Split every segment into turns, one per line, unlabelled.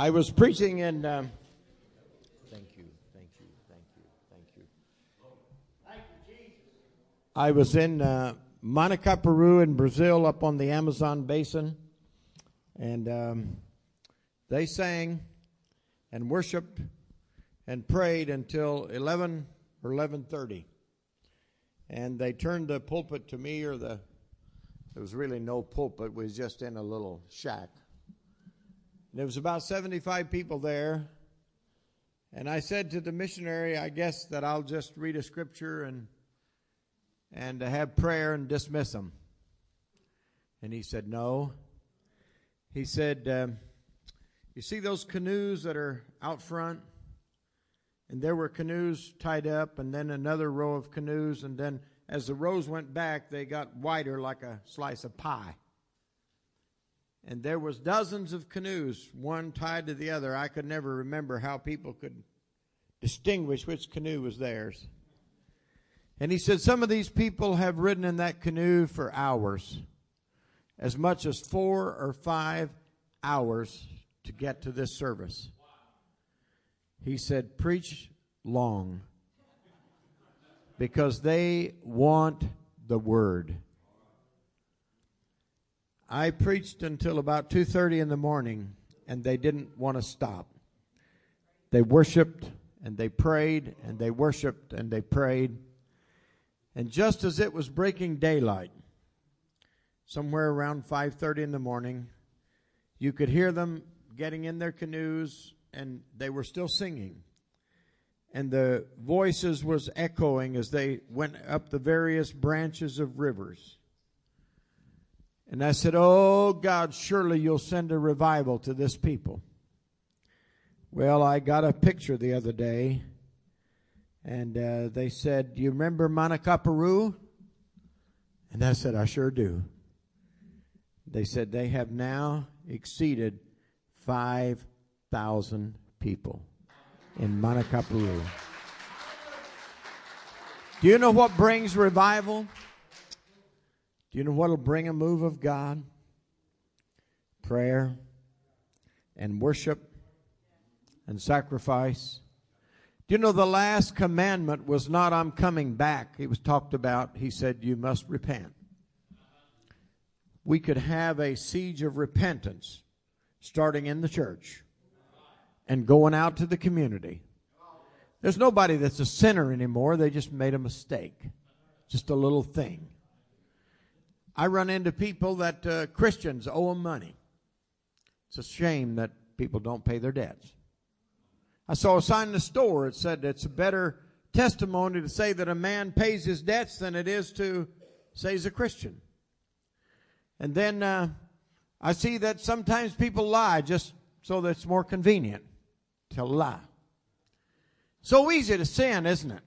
I was preaching in. Um, thank you, thank you, thank you, thank you. Jesus. I was in uh, Manacapuru, in Brazil, up on the Amazon basin, and um, they sang and worshipped and prayed until 11 or 11:30, and they turned the pulpit to me, or the there was really no pulpit; it was just in a little shack. There was about 75 people there. And I said to the missionary, I guess that I'll just read a scripture and and have prayer and dismiss them. And he said, No. He said, um, You see those canoes that are out front? And there were canoes tied up, and then another row of canoes, and then as the rows went back, they got wider like a slice of pie and there was dozens of canoes, one tied to the other. I could never remember how people could distinguish which canoe was theirs. And he said some of these people have ridden in that canoe for hours, as much as four or five hours to get to this service. He said, Preach long because they want the word. I preached until about 2:30 in the morning and they didn't want to stop. They worshiped and they prayed and they worshiped and they prayed. And just as it was breaking daylight, somewhere around 5:30 in the morning, you could hear them getting in their canoes and they were still singing. And the voices was echoing as they went up the various branches of rivers. And I said, Oh God, surely you'll send a revival to this people. Well, I got a picture the other day, and uh, they said, Do you remember Manacapuru? And I said, I sure do. They said they have now exceeded 5,000 people in Manacapuru. Do you know what brings revival? Do you know what will bring a move of God? Prayer and worship and sacrifice. Do you know the last commandment was not I'm coming back? It was talked about. He said, You must repent. We could have a siege of repentance starting in the church and going out to the community. There's nobody that's a sinner anymore. They just made a mistake. Just a little thing. I run into people that uh, Christians owe them money. It's a shame that people don't pay their debts. I saw a sign in the store. It said it's a better testimony to say that a man pays his debts than it is to say he's a Christian. And then uh, I see that sometimes people lie just so that it's more convenient to lie. So easy to sin, isn't it?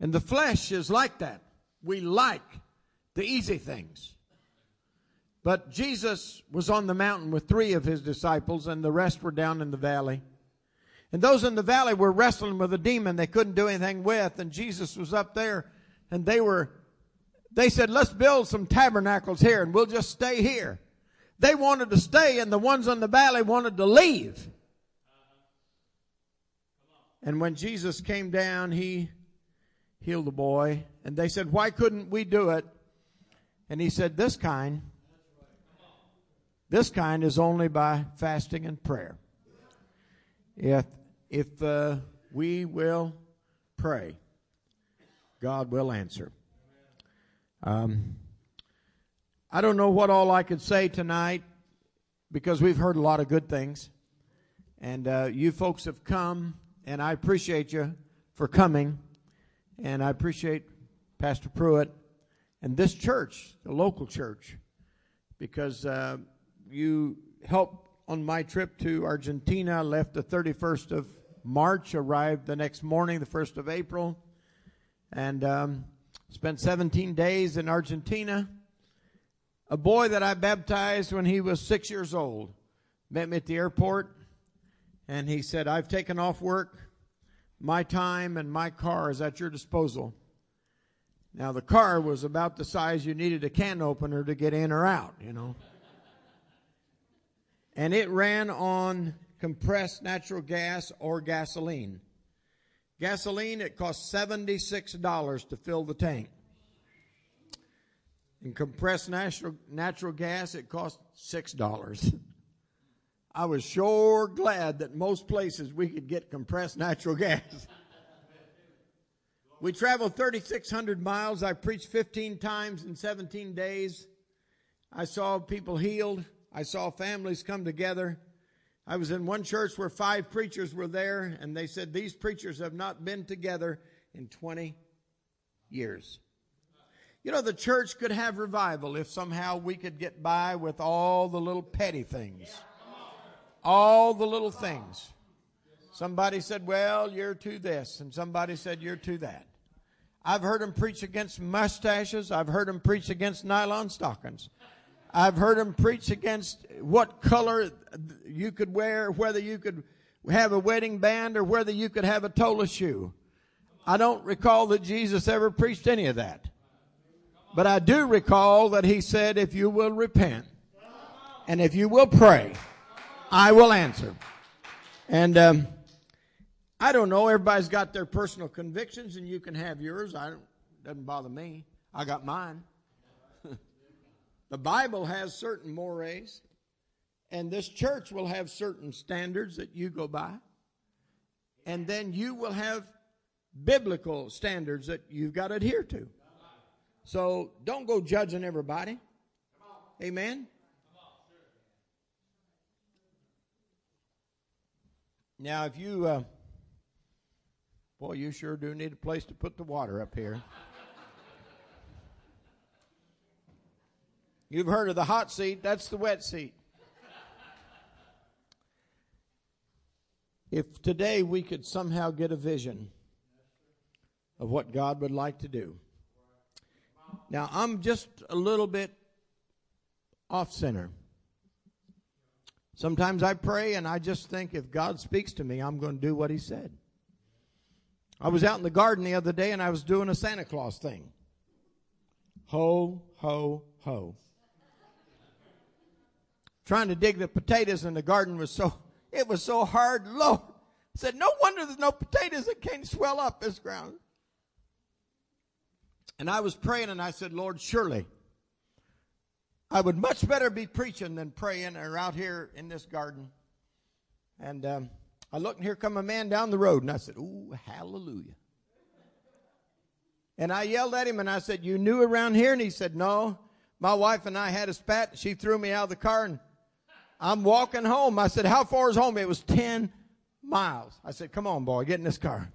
And the flesh is like that. We like the easy things. But Jesus was on the mountain with three of his disciples, and the rest were down in the valley. And those in the valley were wrestling with a demon they couldn't do anything with, and Jesus was up there, and they were, they said, let's build some tabernacles here, and we'll just stay here. They wanted to stay, and the ones in the valley wanted to leave. And when Jesus came down, he healed the boy, and they said, why couldn't we do it? And he said, This kind, this kind is only by fasting and prayer. If, if uh, we will pray, God will answer. Um, I don't know what all I could say tonight because we've heard a lot of good things. And uh, you folks have come, and I appreciate you for coming. And I appreciate Pastor Pruitt and this church, the local church, because uh, you helped on my trip to Argentina. Left the 31st of March, arrived the next morning, the 1st of April, and um, spent 17 days in Argentina. A boy that I baptized when he was six years old met me at the airport, and he said, I've taken off work. My time and my car is at your disposal. Now, the car was about the size you needed a can opener to get in or out, you know. And it ran on compressed natural gas or gasoline. Gasoline, it cost $76 to fill the tank. In compressed natural, natural gas, it cost $6. I was sure glad that most places we could get compressed natural gas. We traveled 3,600 miles. I preached 15 times in 17 days. I saw people healed. I saw families come together. I was in one church where five preachers were there, and they said these preachers have not been together in 20 years. You know, the church could have revival if somehow we could get by with all the little petty things. All the little things. Somebody said, well, you're to this, and somebody said, you're to that. I've heard them preach against mustaches. I've heard them preach against nylon stockings. I've heard them preach against what color you could wear, whether you could have a wedding band or whether you could have a Tola shoe. I don't recall that Jesus ever preached any of that. But I do recall that he said, if you will repent and if you will pray, I will answer. And um, I don't know. Everybody's got their personal convictions, and you can have yours. I don't, doesn't bother me. I got mine. The Bible has certain mores, and this church will have certain standards that you go by. And then you will have biblical standards that you've got to adhere to. So don't go judging everybody. Amen. Now, if you, uh, boy, you sure do need a place to put the water up here. You've heard of the hot seat, that's the wet seat. If today we could somehow get a vision of what God would like to do. Now, I'm just a little bit off center. Sometimes I pray and I just think if God speaks to me, I'm going to do what He said. I was out in the garden the other day and I was doing a Santa Claus thing. Ho, ho, ho trying to dig the potatoes in the garden was so, it was so hard. Lord, said, no wonder there's no potatoes that can't swell up this ground. And I was praying and I said, Lord, surely I would much better be preaching than praying or out here in this garden. And um, I looked and here come a man down the road and I said, ooh, hallelujah. And I yelled at him and I said, you knew around here? And he said, no. My wife and I had a spat. She threw me out of the car and I'm walking home. I said, How far is home? It was 10 miles. I said, Come on, boy, get in this car.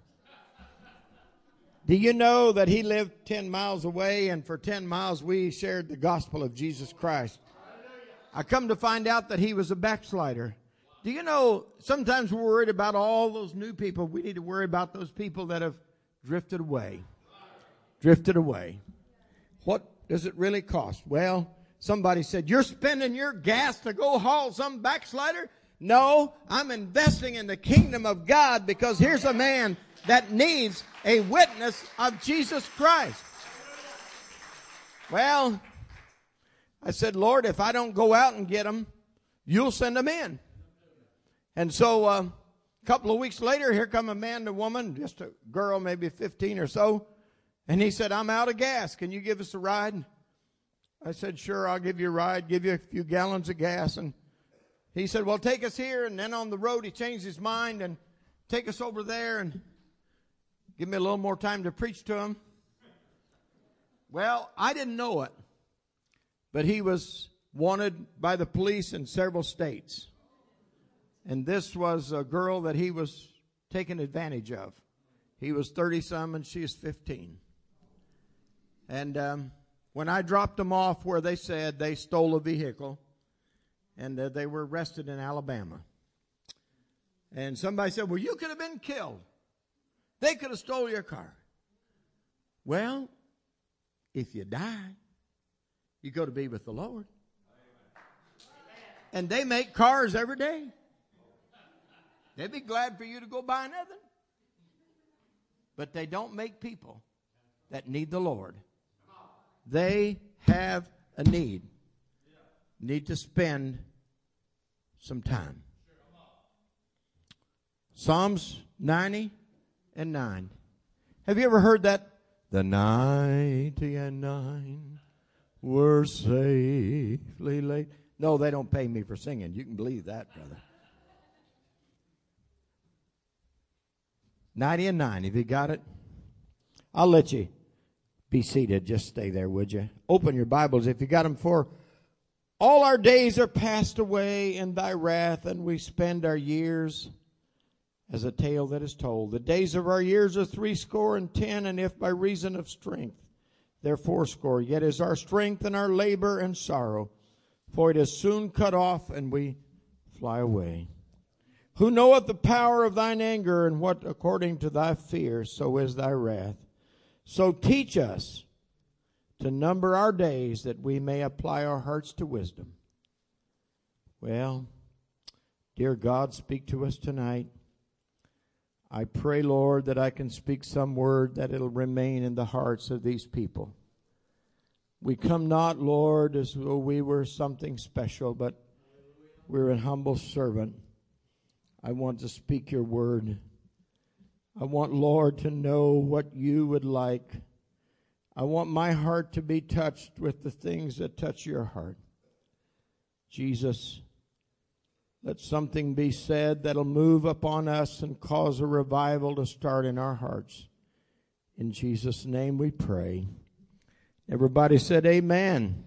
Do you know that he lived 10 miles away and for 10 miles we shared the gospel of Jesus Christ? I come to find out that he was a backslider. Do you know sometimes we're worried about all those new people. We need to worry about those people that have drifted away. Drifted away. What does it really cost? Well, Somebody said, You're spending your gas to go haul some backslider? No, I'm investing in the kingdom of God because here's a man that needs a witness of Jesus Christ. Well, I said, Lord, if I don't go out and get them, you'll send them in. And so uh, a couple of weeks later, here come a man and a woman, just a girl, maybe 15 or so, and he said, I'm out of gas. Can you give us a ride? I said, sure, I'll give you a ride, give you a few gallons of gas. And he said, well, take us here. And then on the road, he changed his mind and take us over there and give me a little more time to preach to him. Well, I didn't know it, but he was wanted by the police in several states. And this was a girl that he was taking advantage of. He was 30 some and she is 15. And, um, when I dropped them off where they said they stole a vehicle and uh, they were arrested in Alabama. And somebody said, well, you could have been killed. They could have stole your car. Well, if you die, you go to be with the Lord. And they make cars every day. They'd be glad for you to go buy another. But they don't make people that need the Lord. They have a need. Need to spend some time. Psalms 90 and 9. Have you ever heard that? The ninety and nine were safely laid. No, they don't pay me for singing. You can believe that, brother. 90 and 9. Have you got it? I'll let you be seated. Just stay there, would you? Open your Bibles if you got them for all our days are passed away in thy wrath, and we spend our years as a tale that is told. The days of our years are threescore and ten, and if by reason of strength they're fourscore, yet is our strength and our labor and sorrow, for it is soon cut off, and we fly away. Who knoweth the power of thine anger, and what according to thy fear, so is thy wrath. So teach us to number our days that we may apply our hearts to wisdom. Well, dear God, speak to us tonight. I pray, Lord, that I can speak some word that it'll remain in the hearts of these people. We come not, Lord, as though we were something special, but we're a humble servant. I want to speak your word. I want, Lord, to know what you would like. I want my heart to be touched with the things that touch your heart. Jesus, let something be said that'll move upon us and cause a revival to start in our hearts. In Jesus' name we pray. Everybody said amen.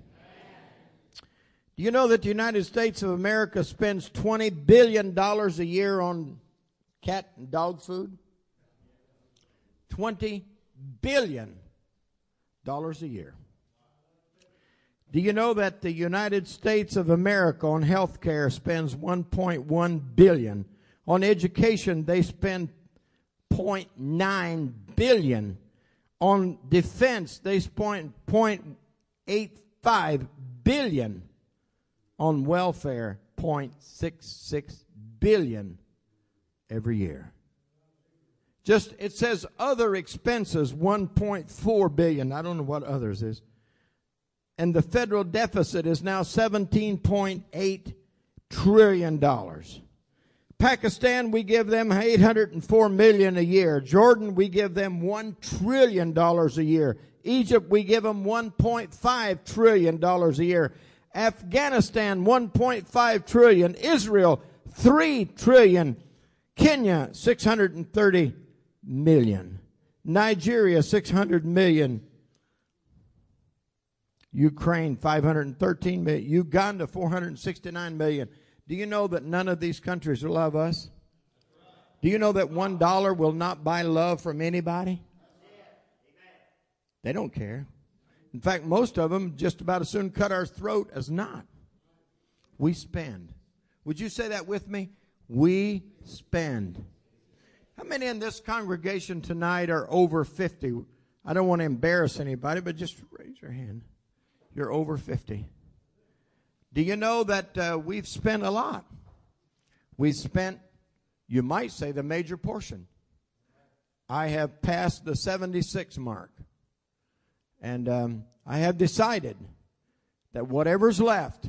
Do you know that the United States of America spends $20 billion a year on cat and dog food? 20 billion dollars a year. Do you know that the United States of America on health care spends 1.1 billion? On education, they spend 0.9 billion. On defense, they spend 0.85 billion. On welfare, 0.66 billion every year. Just, it says other expenses, 1.4 billion. I don't know what others is and the federal deficit is now 17.8 trillion dollars. Pakistan, we give them 804 million a year. Jordan, we give them 1 trillion dollars a year. Egypt, we give them 1.5 trillion dollars a year. Afghanistan, 1.5 trillion. Israel, 3 trillion. Kenya, 630 million. Nigeria, 600 million. Ukraine 513 million, Uganda 469 million. Do you know that none of these countries love us? Do you know that one dollar will not buy love from anybody? They don't care. In fact, most of them just about as soon cut our throat as not. We spend. Would you say that with me? We spend. How many in this congregation tonight are over 50? I don't want to embarrass anybody, but just raise your hand you're over 50. Do you know that uh, we've spent a lot? We've spent, you might say, the major portion. I have passed the 76 mark. And um, I have decided that whatever's left,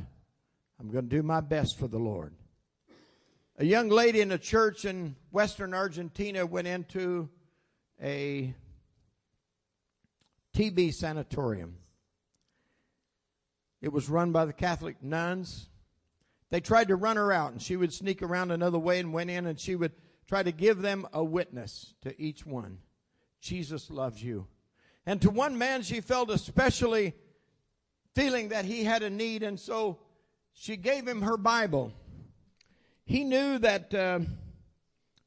I'm going to do my best for the Lord. A young lady in a church in western Argentina went into a TB sanatorium. It was run by the Catholic nuns. They tried to run her out, and she would sneak around another way and went in, and she would try to give them a witness to each one. Jesus loves you. And to one man, she felt especially feeling that he had a need, and so she gave him her Bible. He knew that uh,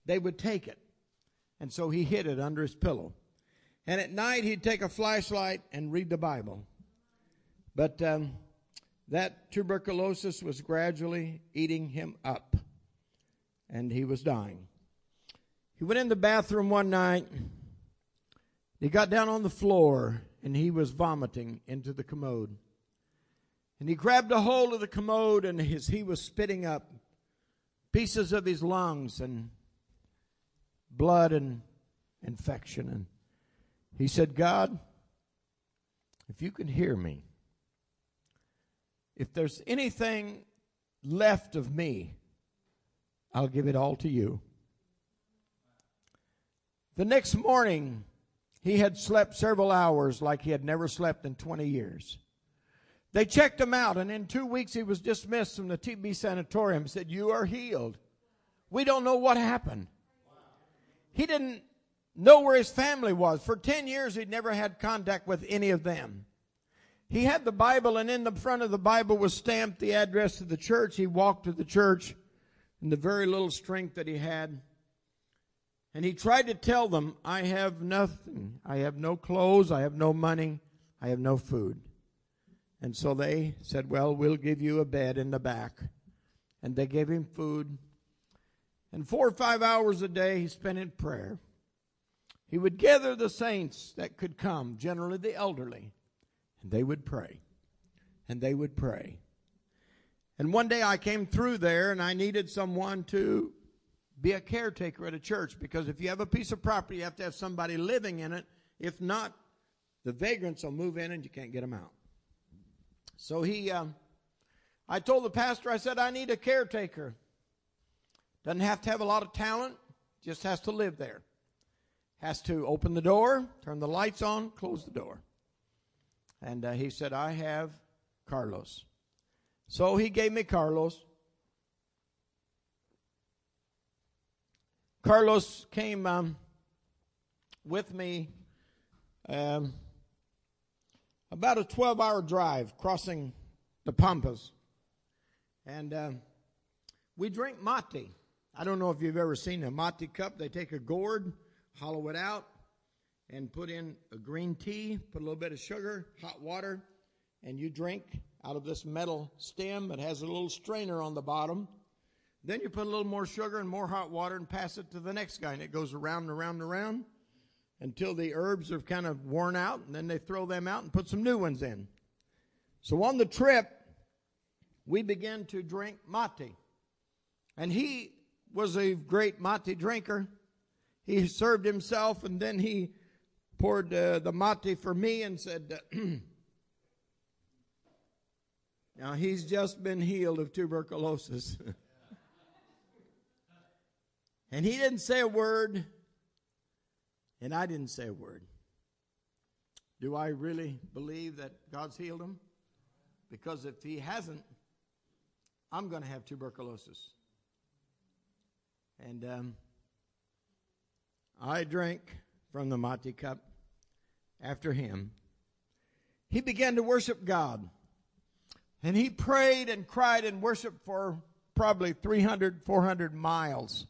they would take it, and so he hid it under his pillow. And at night, he'd take a flashlight and read the Bible. But um, that tuberculosis was gradually eating him up, and he was dying. He went in the bathroom one night. He got down on the floor, and he was vomiting into the commode. And he grabbed a hold of the commode, and his, he was spitting up pieces of his lungs and blood and infection. And he said, God, if you can hear me, if there's anything left of me, I'll give it all to you. The next morning, he had slept several hours like he had never slept in 20 years. They checked him out, and in two weeks he was dismissed from the TB sanatorium. Said, You are healed. We don't know what happened. He didn't know where his family was. For 10 years, he'd never had contact with any of them. He had the Bible, and in the front of the Bible was stamped the address of the church. He walked to the church and the very little strength that he had. And he tried to tell them, I have nothing. I have no clothes. I have no money. I have no food. And so they said, Well, we'll give you a bed in the back. And they gave him food. And four or five hours a day he spent in prayer. He would gather the saints that could come, generally the elderly, and they would pray. And they would pray. And one day I came through there and I needed someone to be a caretaker at a church because if you have a piece of property, you have to have somebody living in it. If not, the vagrants will move in and you can't get them out. So he, um, I told the pastor, I said, I need a caretaker. Doesn't have to have a lot of talent, just has to live there. Has to open the door, turn the lights on, close the door. And uh, he said, I have Carlos. So he gave me Carlos. Carlos came um, with me um, about a 12 hour drive crossing the Pampas. And uh, we drink mate. I don't know if you've ever seen a mate cup. They take a gourd, hollow it out, and put in a green tea, put a little bit of sugar, hot water, and you drink out of this metal stem that has a little strainer on the bottom. Then you put a little more sugar and more hot water and pass it to the next guy, and it goes around and around and around until the herbs are kind of worn out, and then they throw them out and put some new ones in. So on the trip, we began to drink mate. And he was a great mate drinker. He served himself, and then he poured uh, the mate for me and said, Now he's just been healed of tuberculosis. and he didn't say a word. And I didn't say a word. Do I really believe that God's healed him? Because if he hasn't, I'm going to have tuberculosis. And um, I drank from the mate cup after him. He began to worship God. And he prayed and cried and worshiped for probably 300, 400 miles.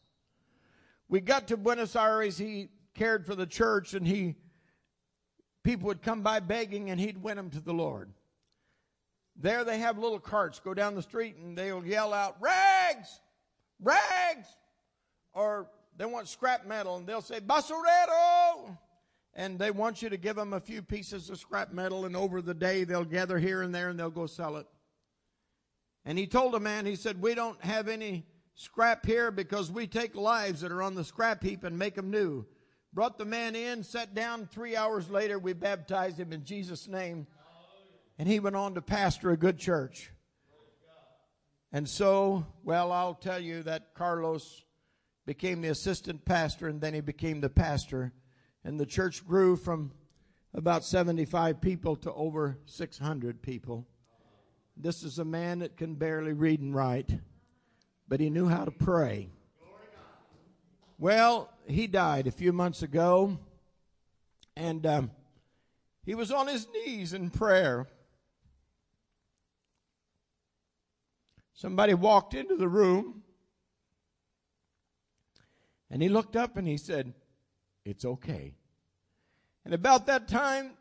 We got to Buenos Aires. He cared for the church and he people would come by begging and he'd win them to the Lord. There they have little carts go down the street and they'll yell out, rags, rags, or they want scrap metal and they'll say, basurero. And they want you to give them a few pieces of scrap metal and over the day they'll gather here and there and they'll go sell it. And he told a man, he said, we don't have any scrap here because we take lives that are on the scrap heap and make them new brought the man in, sat down. Three hours later, we baptized him in Jesus' name. And he went on to pastor a good church. And so, well, I'll tell you that Carlos became the assistant pastor and then he became the pastor. And the church grew from about 75 people to over 600 people. This is a man that can barely read and write, but he knew how to pray. Well, he died a few months ago, and um, he was on his knees in prayer. Somebody walked into the room, and he looked up and he said, It's okay. And about that time,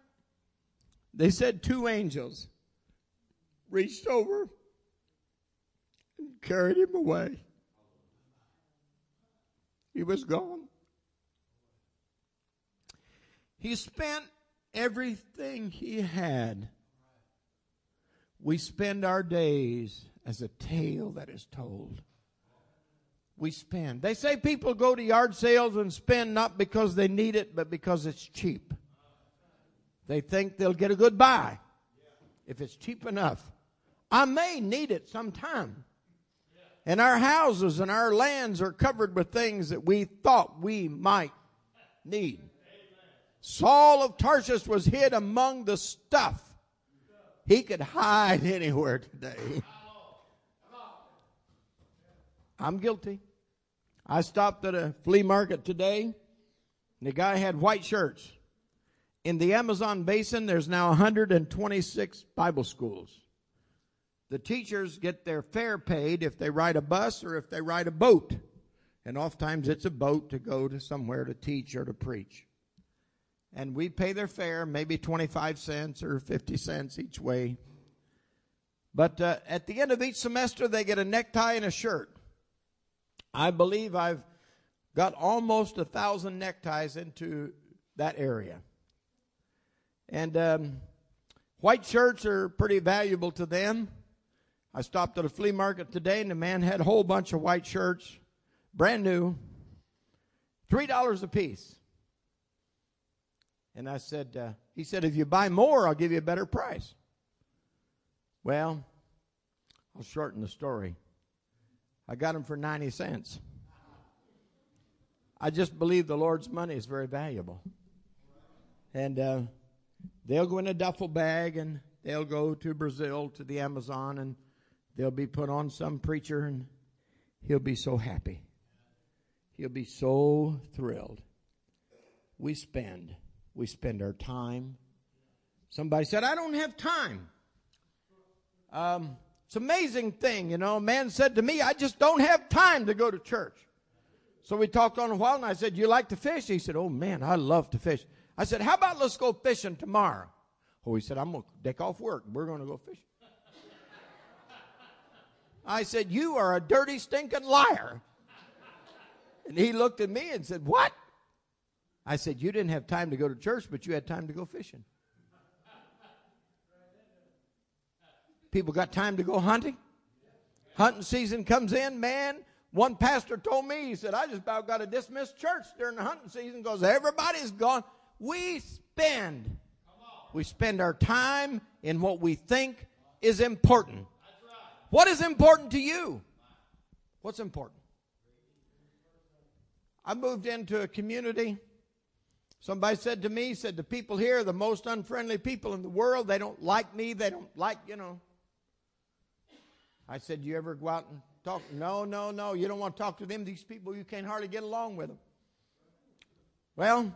they said two angels reached over carried him away. He was gone. He spent everything he had. We spend our days as a tale that is told. We spend. They say people go to yard sales and spend not because they need it, but because it's cheap. They think they'll get a good buy if it's cheap enough. I may need it sometime. And our houses and our lands are covered with things that we thought we might need. Saul of Tarsus was hid among the stuff. He could hide anywhere today. I'm guilty. I stopped at a flea market today, and the guy had white shirts. In the Amazon basin, there's now 126 Bible schools. The teachers get their fare paid if they ride a bus or if they ride a boat. And oftentimes it's a boat to go to somewhere to teach or to preach. And we pay their fare, maybe 25 cents or 50 cents each way. But uh, at the end of each semester, they get a necktie and a shirt. I believe I've got almost a thousand neckties into that area. And um, white shirts are pretty valuable to them. I stopped at a flea market today and the man had a whole bunch of white shirts, brand new, $3 a piece. And I said, uh, he said, if you buy more, I'll give you a better price. Well, I'll shorten the story. I got them for 90 cents. I just believe the Lord's money is very valuable. And uh, they'll go in a duffel bag and they'll go to Brazil, to the Amazon, and they'll be put on some preacher, and he'll be so happy. He'll be so thrilled. We spend, we spend our time. Somebody said, I don't have time. Um, it's an amazing thing, you know. A man said to me, I just don't have time to go to church. So we talked on a while and I said, You like to fish? He said, Oh man, I love to fish. I said, How about let's go fishing tomorrow? Oh, he said, I'm going to take off work. We're going to go fishing. I said, You are a dirty, stinking liar. And he looked at me and said, What? I said, You didn't have time to go to church, but you had time to go fishing. People got time to go hunting. Hunting season comes in, man. One pastor told me, he said, I just about got to dismiss church during the hunting season because everybody's gone. We spend, we spend our time in what we think is important. What is important to you? What's important? I moved into a community. Somebody said to me, said the people here are the most unfriendly people in the world. They don't like me. They don't like, you know. I said, You ever go out and talk? No, no, no. You don't want to talk to them. These people, you can't hardly get along with them. Well,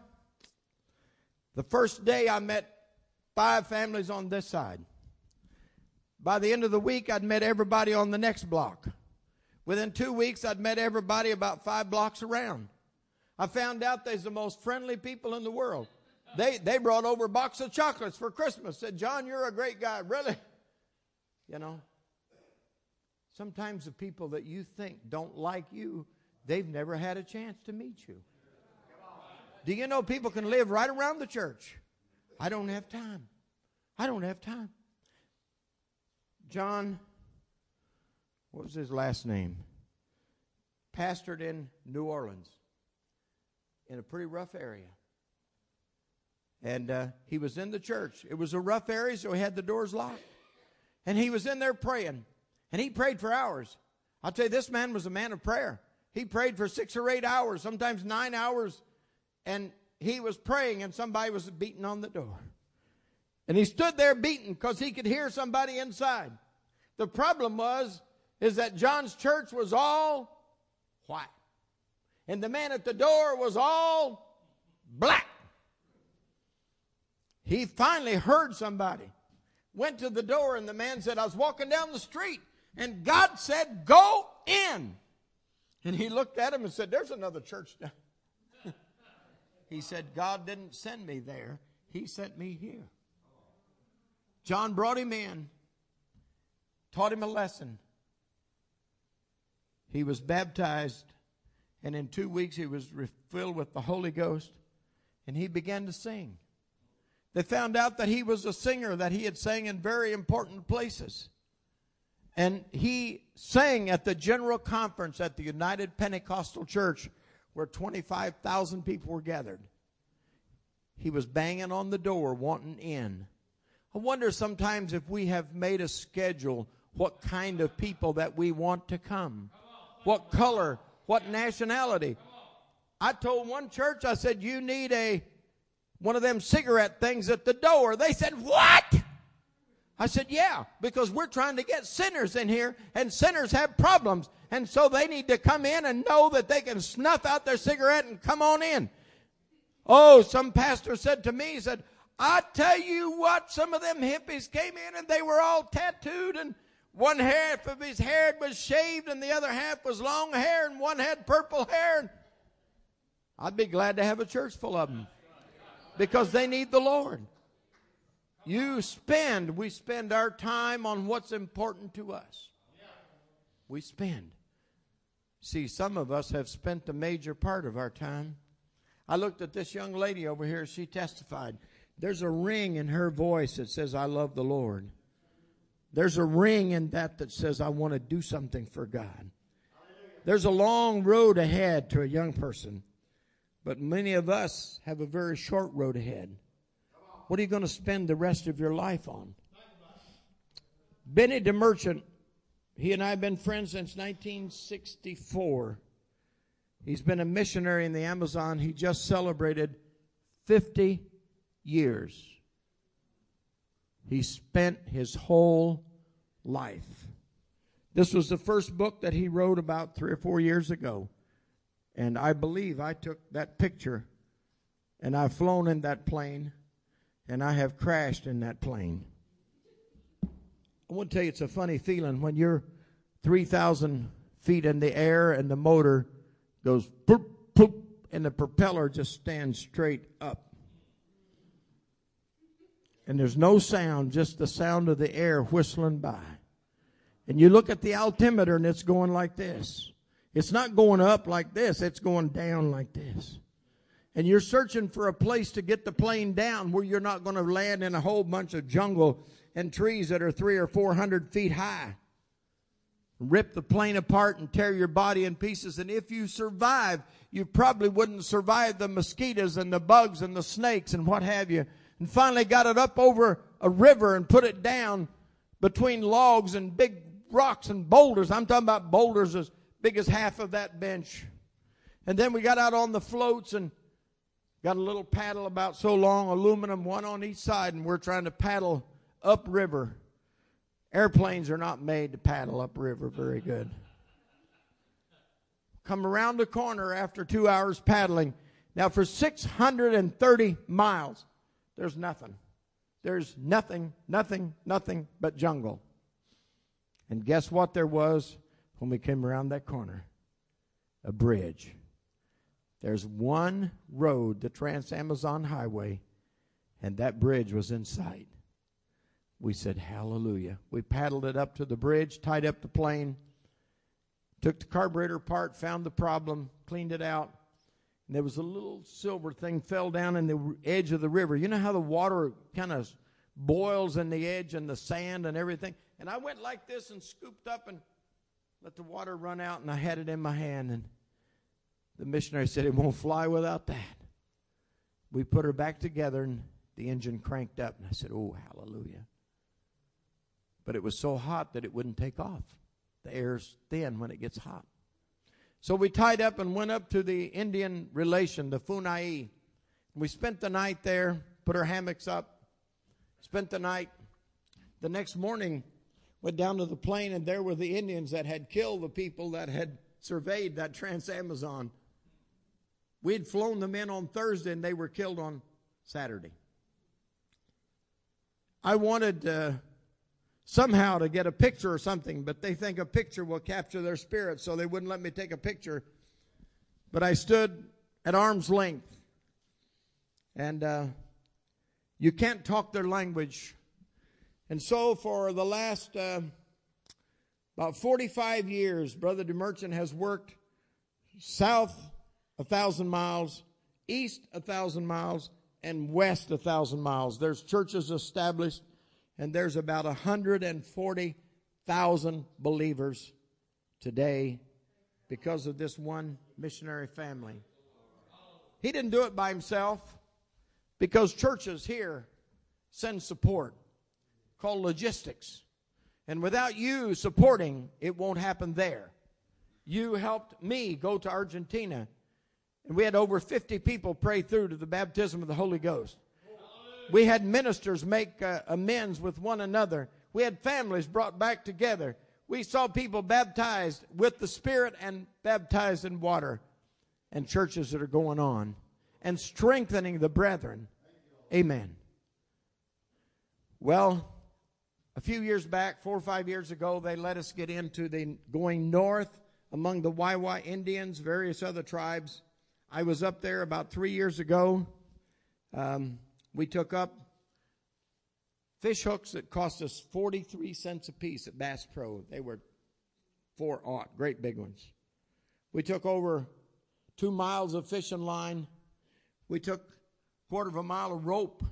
the first day I met five families on this side. By the end of the week, I'd met everybody on the next block. Within two weeks, I'd met everybody about five blocks around. I found out they're the most friendly people in the world. They, they brought over a box of chocolates for Christmas. Said, John, you're a great guy. Really? You know, Sometimes the people that you think don't like you, they've never had a chance to meet you. Do you know people can live right around the church? I don't have time. I don't have time. John, what was his last name? Pastored in New Orleans in a pretty rough area. And uh, he was in the church. It was a rough area, so he had the doors locked. And he was in there praying. And he prayed for hours. I'll tell you, this man was a man of prayer. He prayed for six or eight hours, sometimes nine hours. And he was praying, and somebody was beating on the door. And he stood there beating because he could hear somebody inside. The problem was, is that John's church was all white. And the man at the door was all black. He finally heard somebody. Went to the door, and the man said, I was walking down the street and God said, Go in. And he looked at him and said, There's another church down. he said, God didn't send me there, He sent me here. John brought him in, taught him a lesson. He was baptized, and in two weeks he was filled with the Holy Ghost, and he began to sing. They found out that he was a singer, that he had sang in very important places. And he sang at the general conference at the United Pentecostal Church where 25,000 people were gathered. He was banging on the door wanting in. I wonder sometimes if we have made a schedule what kind of people that we want to come. What color, what nationality. I told one church, I said, you need a one of them cigarette things at the door. They said, What? I said, Yeah, because we're trying to get sinners in here, and sinners have problems. And so they need to come in and know that they can snuff out their cigarette and come on in. Oh, some pastor said to me, he said, I tell you what, some of them hippies came in and they were all tattooed and one half of his hair was shaved and the other half was long hair and one had purple hair. I'd be glad to have a church full of them because they need the Lord. You spend, we spend our time on what's important to us. We spend. See, some of us have spent a major part of our time. I looked at this young lady over here, she testified. There's a ring in her voice that says, I love the Lord. There's a ring in that that says, I want to do something for God. There's a long road ahead to a young person, but many of us have a very short road ahead. What are you going to spend the rest of your life on? Benny DeMerchant, he and I have been friends since 1964. He's been a missionary in the Amazon. He just celebrated 50 years. He spent his whole life. This was the first book that he wrote about three or four years ago. And I believe I took that picture and I've flown in that plane and I have crashed in that plane. I want to tell you, it's a funny feeling when you're 3,000 feet in the air and the motor goes poop, poop, and the propeller just stands straight up. And there's no sound, just the sound of the air whistling by. And you look at the altimeter and it's going like this. It's not going up like this, it's going down like this and you're searching for a place to get the plane down where you're not going to land in a whole bunch of jungle and trees that are three or four hundred feet high. Rip the plane apart and tear your body in pieces. And if you survive, you probably wouldn't survive the mosquitoes and the bugs and the snakes and what have you. And finally got it up over a river and put it down between logs and big rocks and boulders. I'm talking about boulders as big as half of that bench. And then we got out on the floats and Got a little paddle about so long, aluminum, one on each side, and we're trying to paddle upriver. Airplanes are not made to paddle upriver very good. Come around the corner after two hours paddling. Now, for 630 miles, there's nothing. There's nothing, nothing, nothing but jungle. And guess what there was when we came around that corner? A bridge. There's one road, the Trans Amazon Highway, and that bridge was in sight. We said, Hallelujah. We paddled it up to the bridge, tied up the plane, took the carburetor apart, found the problem, cleaned it out. And there was a little silver thing fell down in the edge of the river. You know how the water kind of boils in the edge and the sand and everything? And I went like this and scooped up and let the water run out, and I had it in my hand. And the missionary said, It won't fly without that. We put her back together and the engine cranked up. And I said, Oh, hallelujah. But it was so hot that it wouldn't take off. The air's thin when it gets hot. So we tied up and went up to the Indian relation, the Funai. We spent the night there, put our hammocks up, spent the night. The next morning, went down to the plane, and there were the Indians that had killed the people that had surveyed that Trans Amazon. We had flown them in on Thursday and they were killed on Saturday. I wanted uh, somehow to get a picture or something, but they think a picture will capture their spirit, so they wouldn't let me take a picture. But I stood at arm's length, and uh, you can't talk their language. And so, for the last uh, about 45 years, Brother DeMerchant has worked south a thousand miles, east a thousand miles, and west a thousand miles. There's churches established, and there's about 140,000 believers today because of this one missionary family. He didn't do it by himself because churches here send support called logistics. And without you supporting, it won't happen there. You helped me go to Argentina And we had over 50 people pray through to the baptism of the Holy Ghost. We had ministers make uh, amends with one another. We had families brought back together. We saw people baptized with the Spirit and baptized in water, and churches that are going on and strengthening the brethren. Amen. Well, a few years back, four or five years ago, they let us get into the going north among the Wawa Indians, various other tribes. I was up there about three years ago. Um, we took up fish hooks that cost us 43 cents a piece at Bass Pro. They were four aught, great big ones. We took over two miles of fishing line. We took a quarter of a mile of rope,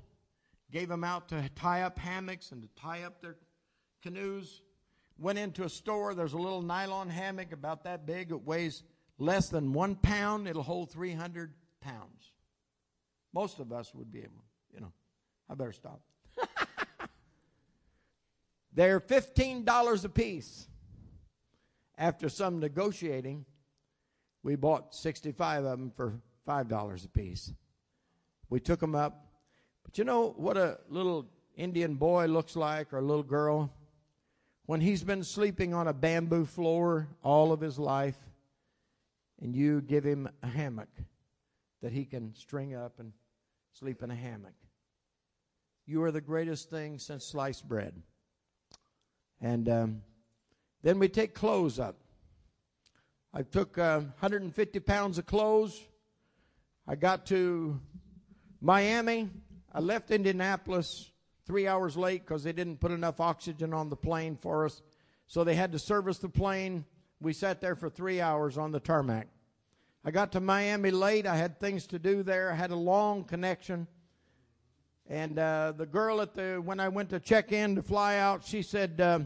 gave them out to tie up hammocks and to tie up their canoes. Went into a store. There's a little nylon hammock about that big. It weighs less than one pound. It'll hold 300 pounds. Most of us would be able, you know. I better stop. They're $15 a piece. After some negotiating, we bought 65 of them for $5 a piece. We took them up. But you know what a little Indian boy looks like or a little girl? When he's been sleeping on a bamboo floor all of his life, and you give him a hammock that he can string up and sleep in a hammock. You are the greatest thing since sliced bread. And um, then we take clothes up. I took uh, 150 pounds of clothes. I got to Miami. I left Indianapolis three hours late because they didn't put enough oxygen on the plane for us. So they had to service the plane. We sat there for three hours on the tarmac. I got to Miami late. I had things to do there. I had a long connection. And uh, the girl at the when I went to check in to fly out, she said, uh,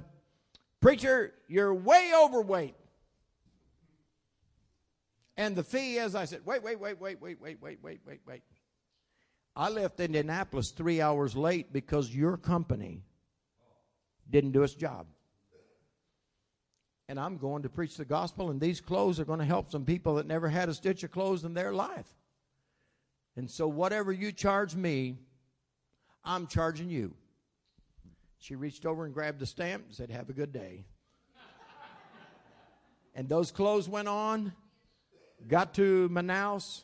"Preacher, you're way overweight." And the fee, as I said, wait, wait, wait, wait, wait, wait, wait, wait, wait, wait. I left Indianapolis three hours late because your company didn't do its job. And I'm going to preach the gospel, and these clothes are going to help some people that never had a stitch of clothes in their life. And so, whatever you charge me, I'm charging you. She reached over and grabbed the stamp and said, Have a good day. and those clothes went on, got to Manaus.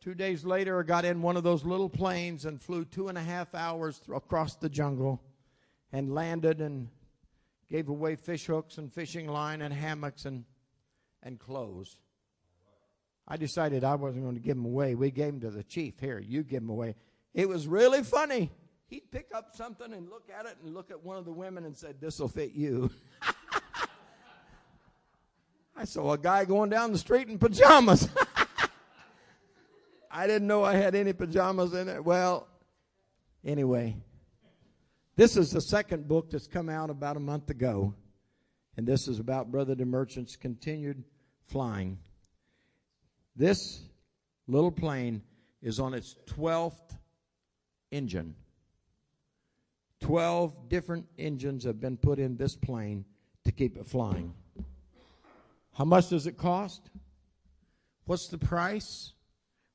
Two days later, I got in one of those little planes and flew two and a half hours across the jungle and landed and gave away fish hooks and fishing line and hammocks and, and clothes. I decided I wasn't going to give them away. We gave them to the chief. Here, you give them away. It was really funny. He'd pick up something and look at it and look at one of the women and said, This will fit you. I saw a guy going down the street in pajamas. I didn't know I had any pajamas in it. Well, anyway, this is the second book that's come out about a month ago. And this is about Brother DeMerchant's continued flying. This little plane is on its 12th engine. 12 different engines have been put in this plane to keep it flying. How much does it cost? What's the price?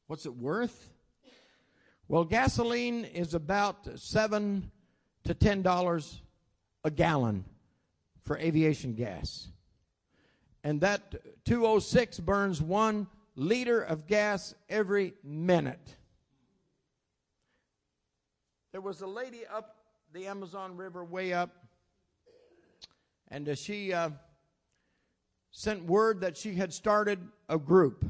What's it worth? Well, gasoline is about seven to ten dollars a gallon for aviation gas. And that 206 burns one liter of gas every minute. There was a lady up the Amazon River, way up, and uh, she uh, sent word that she had started a group.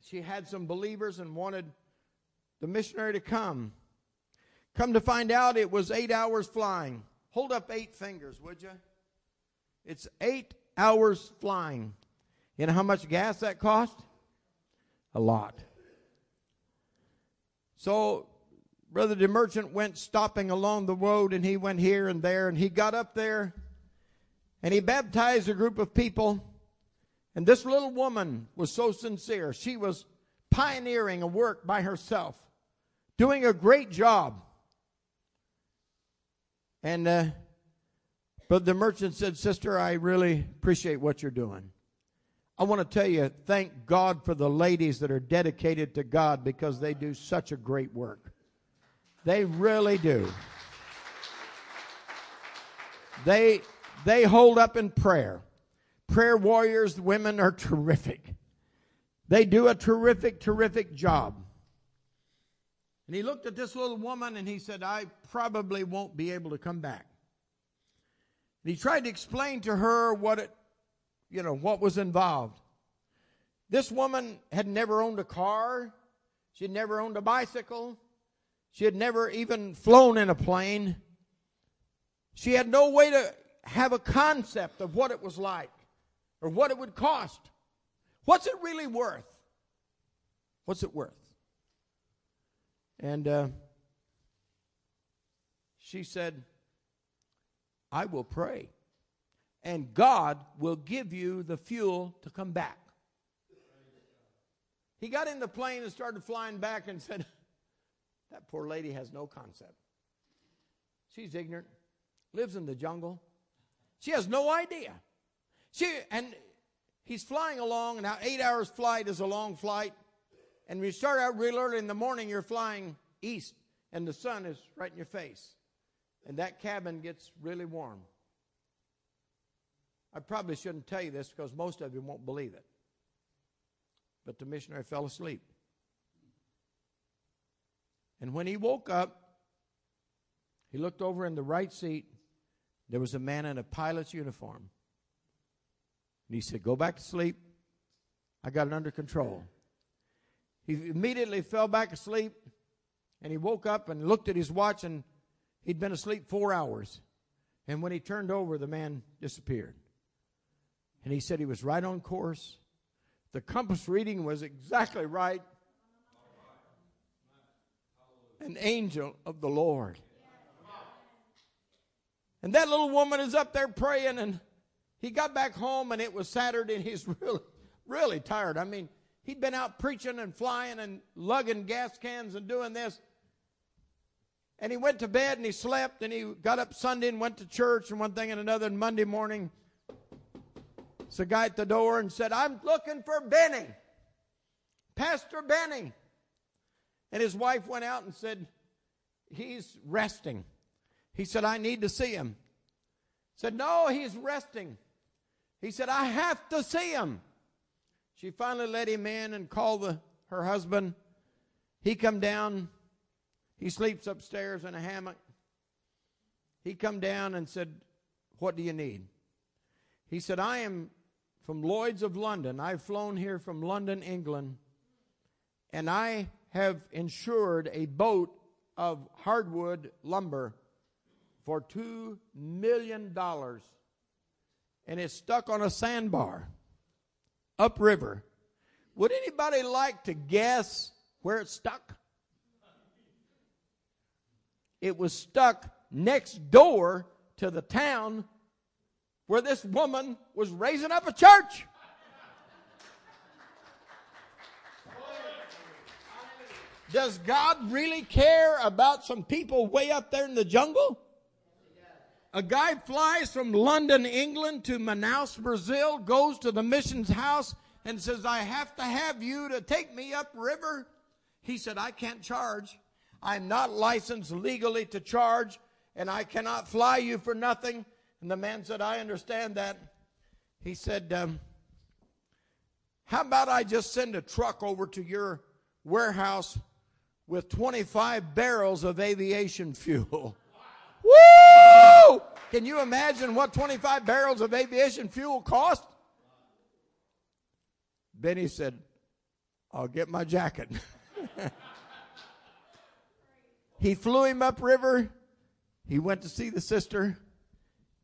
She had some believers and wanted the missionary to come. Come to find out, it was eight hours flying. Hold up eight fingers, would you? It's eight hours flying. You know how much gas that cost? A lot. So Brother DeMerchant went stopping along the road and he went here and there and he got up there and he baptized a group of people. And this little woman was so sincere. She was pioneering a work by herself, doing a great job. And uh, but DeMerchant said, Sister, I really appreciate what you're doing. I want to tell you, thank God for the ladies that are dedicated to God because they do such a great work. They really do. They, they hold up in prayer. Prayer warriors, women are terrific. They do a terrific, terrific job. And he looked at this little woman and he said, I probably won't be able to come back. And he tried to explain to her what it, you know, what was involved. This woman had never owned a car. She had never owned a bicycle. She had never even flown in a plane. She had no way to have a concept of what it was like or what it would cost. What's it really worth? What's it worth? And uh, she said, I will pray, and God will give you the fuel to come back. He got in the plane and started flying back and said, That poor lady has no concept. She's ignorant, lives in the jungle. She has no idea. She and he's flying along, and now eight hours flight is a long flight. And when you start out real early in the morning, you're flying east, and the sun is right in your face. And that cabin gets really warm. I probably shouldn't tell you this because most of you won't believe it. But the missionary fell asleep. And when he woke up, he looked over in the right seat. There was a man in a pilot's uniform. And he said, Go back to sleep. I got it under control. He immediately fell back asleep and he woke up and looked at his watch and he'd been asleep four hours. And when he turned over, the man disappeared. And he said he was right on course. The compass reading was exactly right. An angel of the Lord. And that little woman is up there praying, and he got back home, and it was Saturday, and he's really, really tired. I mean, he'd been out preaching and flying and lugging gas cans and doing this. And he went to bed and he slept, and he got up Sunday and went to church, and one thing and another, and Monday morning, so a guy at the door and said, I'm looking for Benny, Pastor Benny. And his wife went out and said, He's resting. He said, I need to see him. Said, No, he's resting. He said, I have to see him. She finally let him in and called the, her husband. He come down. He sleeps upstairs in a hammock. He come down and said, What do you need? He said, I am from Lloyd's of London. I've flown here from London, England, and I have insured a boat of hardwood lumber for $2 million. And it's stuck on a sandbar upriver. Would anybody like to guess where it's stuck? It was stuck next door to the town where this woman was raising up a church. Does God really care about some people way up there in the jungle? A guy flies from London, England to Manaus, Brazil, goes to the missions house and says, I have to have you to take me upriver. He said, I can't charge. I'm not licensed legally to charge, and I cannot fly you for nothing. And the man said, I understand that. He said, um, How about I just send a truck over to your warehouse with 25 barrels of aviation fuel? Woo! Can you imagine what 25 barrels of aviation fuel cost? Benny said, I'll get my jacket. he flew him upriver. He went to see the sister.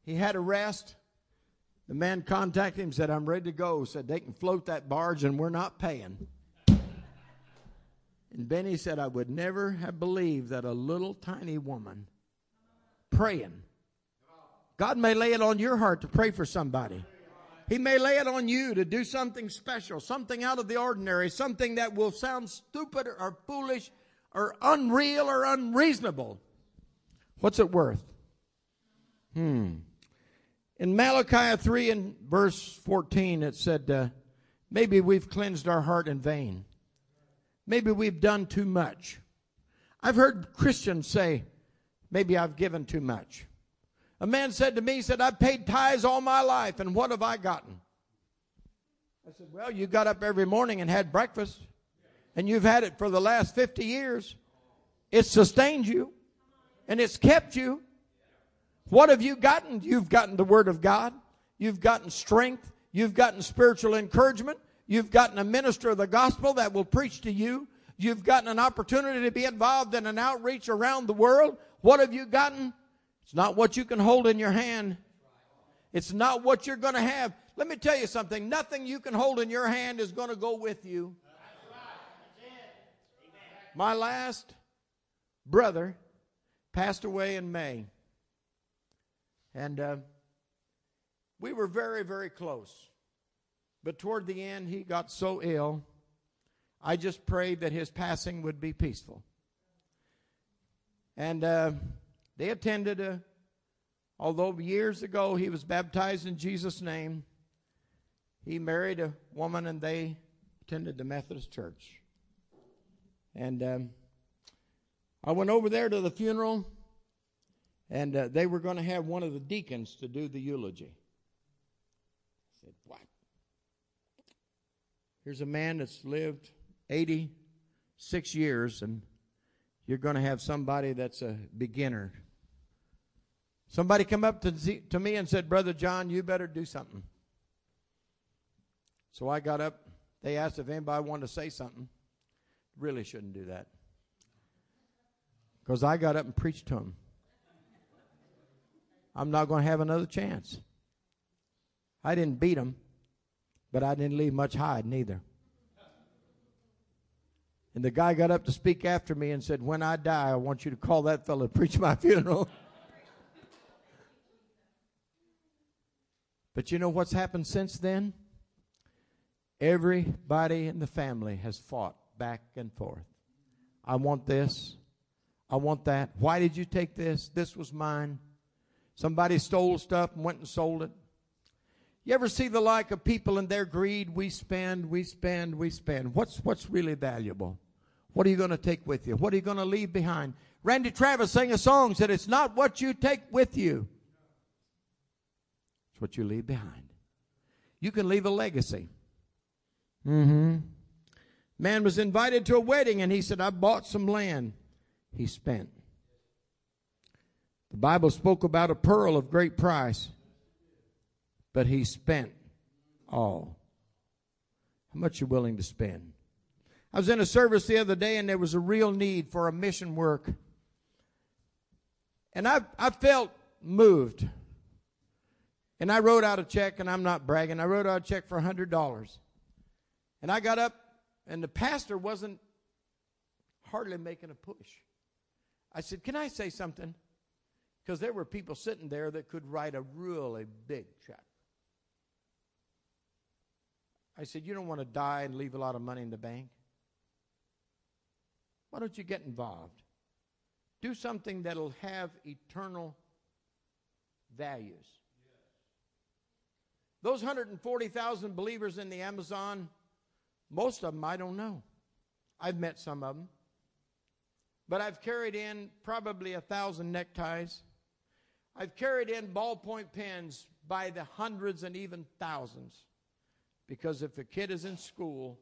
He had a rest. The man contacted him, said, I'm ready to go. Said, they can float that barge and we're not paying. And Benny said, I would never have believed that a little tiny woman praying. God may lay it on your heart to pray for somebody. He may lay it on you to do something special, something out of the ordinary, something that will sound stupid or foolish or unreal or unreasonable. What's it worth? Hmm. In Malachi 3 and verse 14, it said, uh, maybe we've cleansed our heart in vain. Maybe we've done too much. I've heard Christians say, maybe I've given too much. A man said to me, he said, I've paid tithes all my life, and what have I gotten? I said, Well, you got up every morning and had breakfast, and you've had it for the last 50 years. It sustained you, and it's kept you. What have you gotten? You've gotten the Word of God, you've gotten strength, you've gotten spiritual encouragement, you've gotten a minister of the gospel that will preach to you, you've gotten an opportunity to be involved in an outreach around the world. What have you gotten? It's not what you can hold in your hand. It's not what you're going to have. Let me tell you something. Nothing you can hold in your hand is going to go with you. My last brother passed away in May. And uh, we were very, very close. But toward the end, he got so ill, I just prayed that his passing would be peaceful. And uh, they attended a, although years ago he was baptized in Jesus' name, he married a woman and they attended the Methodist church. And um, I went over there to the funeral, and uh, they were going to have one of the deacons to do the eulogy. I said, What? Here's a man that's lived 86 years, and you're going to have somebody that's a beginner. Somebody come up to, to me and said, Brother John, you better do something. So I got up. They asked if anybody wanted to say something. Really shouldn't do that. Because I got up and preached to them. I'm not going to have another chance. I didn't beat them, but I didn't leave much hide neither. And the guy got up to speak after me and said, When I die, I want you to call that fellow to preach my funeral. but you know what's happened since then? Everybody in the family has fought back and forth. I want this. I want that. Why did you take this? This was mine. Somebody stole stuff and went and sold it. You ever see the like of people and their greed? We spend, we spend, we spend. What's, what's really valuable? What are you going to take with you? What are you going to leave behind? Randy Travis sang a song said, It's not what you take with you, it's what you leave behind. You can leave a legacy. Mm-hmm. Man was invited to a wedding and he said, I bought some land. He spent. The Bible spoke about a pearl of great price, but he spent all. How much you willing to spend? I was in a service the other day and there was a real need for a mission work. And I, I felt moved. And I wrote out a check, and I'm not bragging, I wrote out a check for $100. And I got up, and the pastor wasn't hardly making a push. I said, Can I say something? Because there were people sitting there that could write a really big check. I said, You don't want to die and leave a lot of money in the bank? Why don't you get involved? Do something that'll have eternal values. Those 140,000 believers in the Amazon most of them I don't know. I've met some of them. But I've carried in probably a thousand neckties. I've carried in ballpoint pens by the hundreds and even thousands. Because if a kid is in school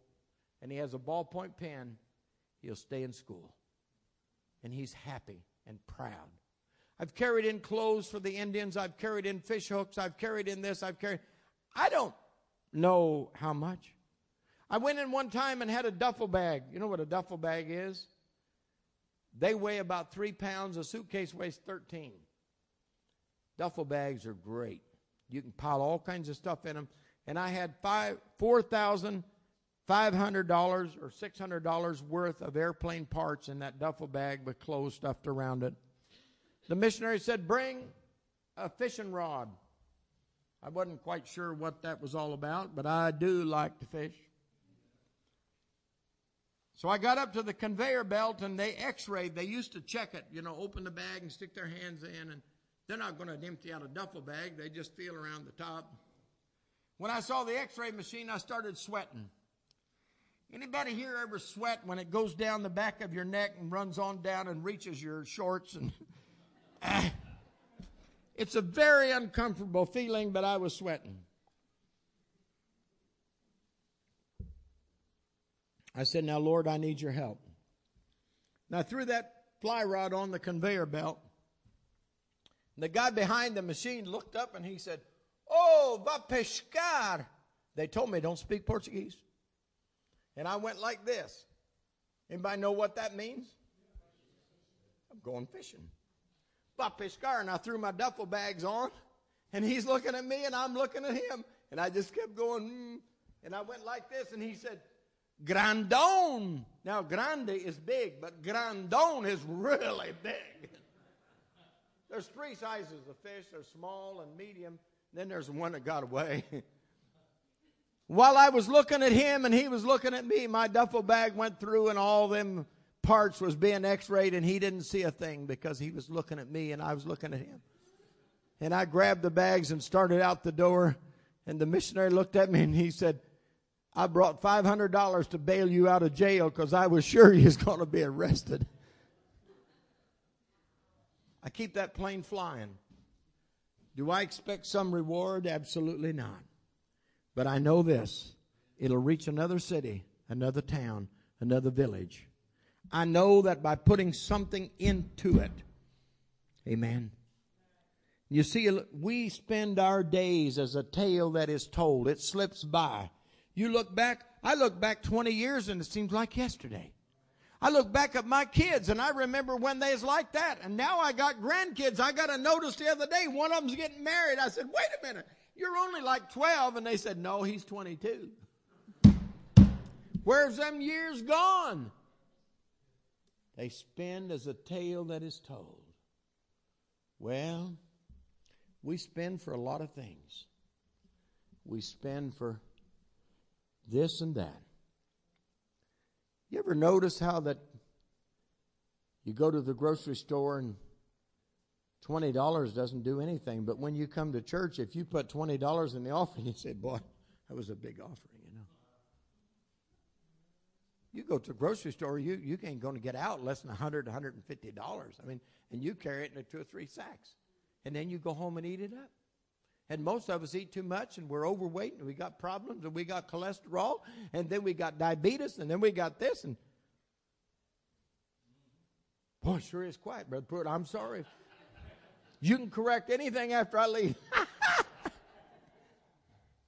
and he has a ballpoint pen, he'll stay in school. And he's happy and proud. I've carried in clothes for the Indians. I've carried in fish hooks. I've carried in this. I've carried. I don't know how much. I went in one time and had a duffel bag. You know what a duffel bag is? They weigh about three pounds. A suitcase weighs 13. Duffel bags are great. You can pile all kinds of stuff in them. And I had five, four thousand five hundred dollars or six hundred dollars worth of airplane parts in that duffel bag with clothes stuffed around it. The missionary said, "Bring a fishing rod." I wasn't quite sure what that was all about, but I do like to fish. So I got up to the conveyor belt and they x-rayed. They used to check it, you know, open the bag and stick their hands in and they're not going to empty out a duffel bag. They just feel around the top. When I saw the x-ray machine, I started sweating. Anybody here ever sweat when it goes down the back of your neck and runs on down and reaches your shorts and eh? it's a very uncomfortable feeling, but I was sweating. I said, Now, Lord, I need your help. Now, threw that fly rod on the conveyor belt. The guy behind the machine looked up and he said, Oh, va pescar. They told me don't speak Portuguese. And I went like this. Anybody know what that means? I'm going fishing. Va pescar. And I threw my duffel bags on. And he's looking at me and I'm looking at him. And I just kept going, mm. and I went like this. And he said, Grandon. Now, grande is big, but grandon is really big. There's three sizes of fish. There's small and medium. Then there's one that got away. While I was looking at him and he was looking at me, my duffel bag went through and all them parts was being x-rayed and he didn't see a thing because he was looking at me and I was looking at him. And I grabbed the bags and started out the door and the missionary looked at me and he said, I brought $500 to bail you out of jail because I was sure he was going to be arrested. I keep that plane flying. Do I expect some reward? Absolutely not. But I know this it'll reach another city, another town, another village. I know that by putting something into it, amen. You see, we spend our days as a tale that is told. It slips by. You look back, I look back 20 years and it seems like yesterday. I look back at my kids and I remember when they was like that. And now I got grandkids. I got a notice the other day. One of them's getting married. I said, wait a minute. You're only like 12. And they said, no, he's 22. Where's them years gone? They spend as a tale that is told. Well, we spend for a lot of things. We spend for this and that. You ever notice how that you go to the grocery store and twenty dollars doesn't do anything, but when you come to church, if you put twenty dollars in the offering, you say, "Boy, that was a big offering," you know. You go to a grocery store, you you ain't going to get out less than a hundred, hundred and fifty dollars. I mean, and you carry it in two or three sacks, and then you go home and eat it up. And most of us eat too much and we're overweight and we got problems and we got cholesterol and then we got diabetes and then we got this and boy, sure is quiet, Brother Pruitt. I'm sorry. You can correct anything after I leave.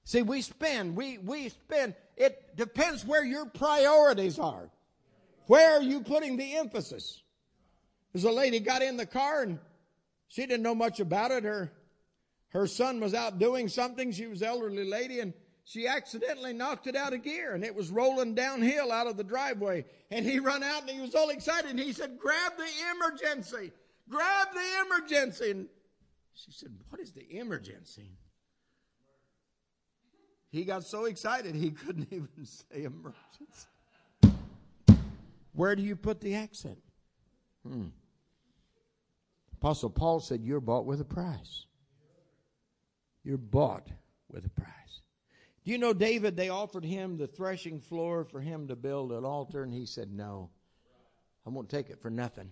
See, we spend, we, we spend, it depends where your priorities are. Where are you putting the emphasis? There's a lady got in the car and she didn't know much about it. Her her son was out doing something. She was elderly lady and she accidentally knocked it out of gear and it was rolling downhill out of the driveway. And he run out and he was all excited and he said, grab the emergency, grab the emergency. And she said, what is the emergency? He got so excited he couldn't even say emergency. Where do you put the accent? Hmm. Apostle Paul said, You're bought with a price. You're bought with a price. Do you know David? They offered him the threshing floor for him to build an altar, and he said, No, I won't take it for nothing.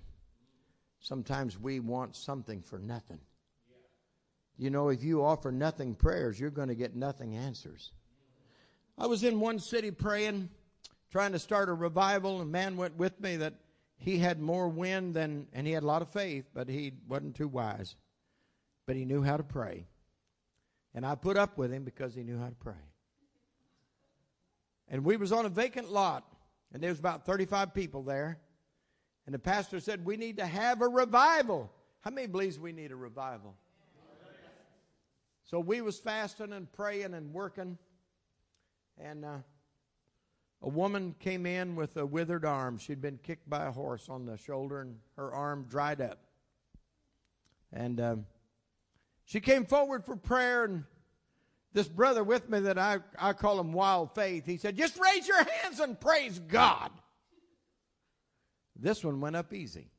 Sometimes we want something for nothing. You know, if you offer nothing prayers, you're going to get nothing answers. I was in one city praying, trying to start a revival. And a man went with me that he had more wind than, and he had a lot of faith, but he wasn't too wise. But he knew how to pray. And I put up with him because he knew how to pray. And we was on a vacant lot, and there was about 35 people there. And the pastor said, we need to have a revival. How many believes we need a revival? So we was fasting and praying and working. And uh, a woman came in with a withered arm. She'd been kicked by a horse on the shoulder, and her arm dried up. And... Um, she came forward for prayer, and this brother with me that I, I call him Wild Faith, he said, Just raise your hands and praise God. This one went up easy.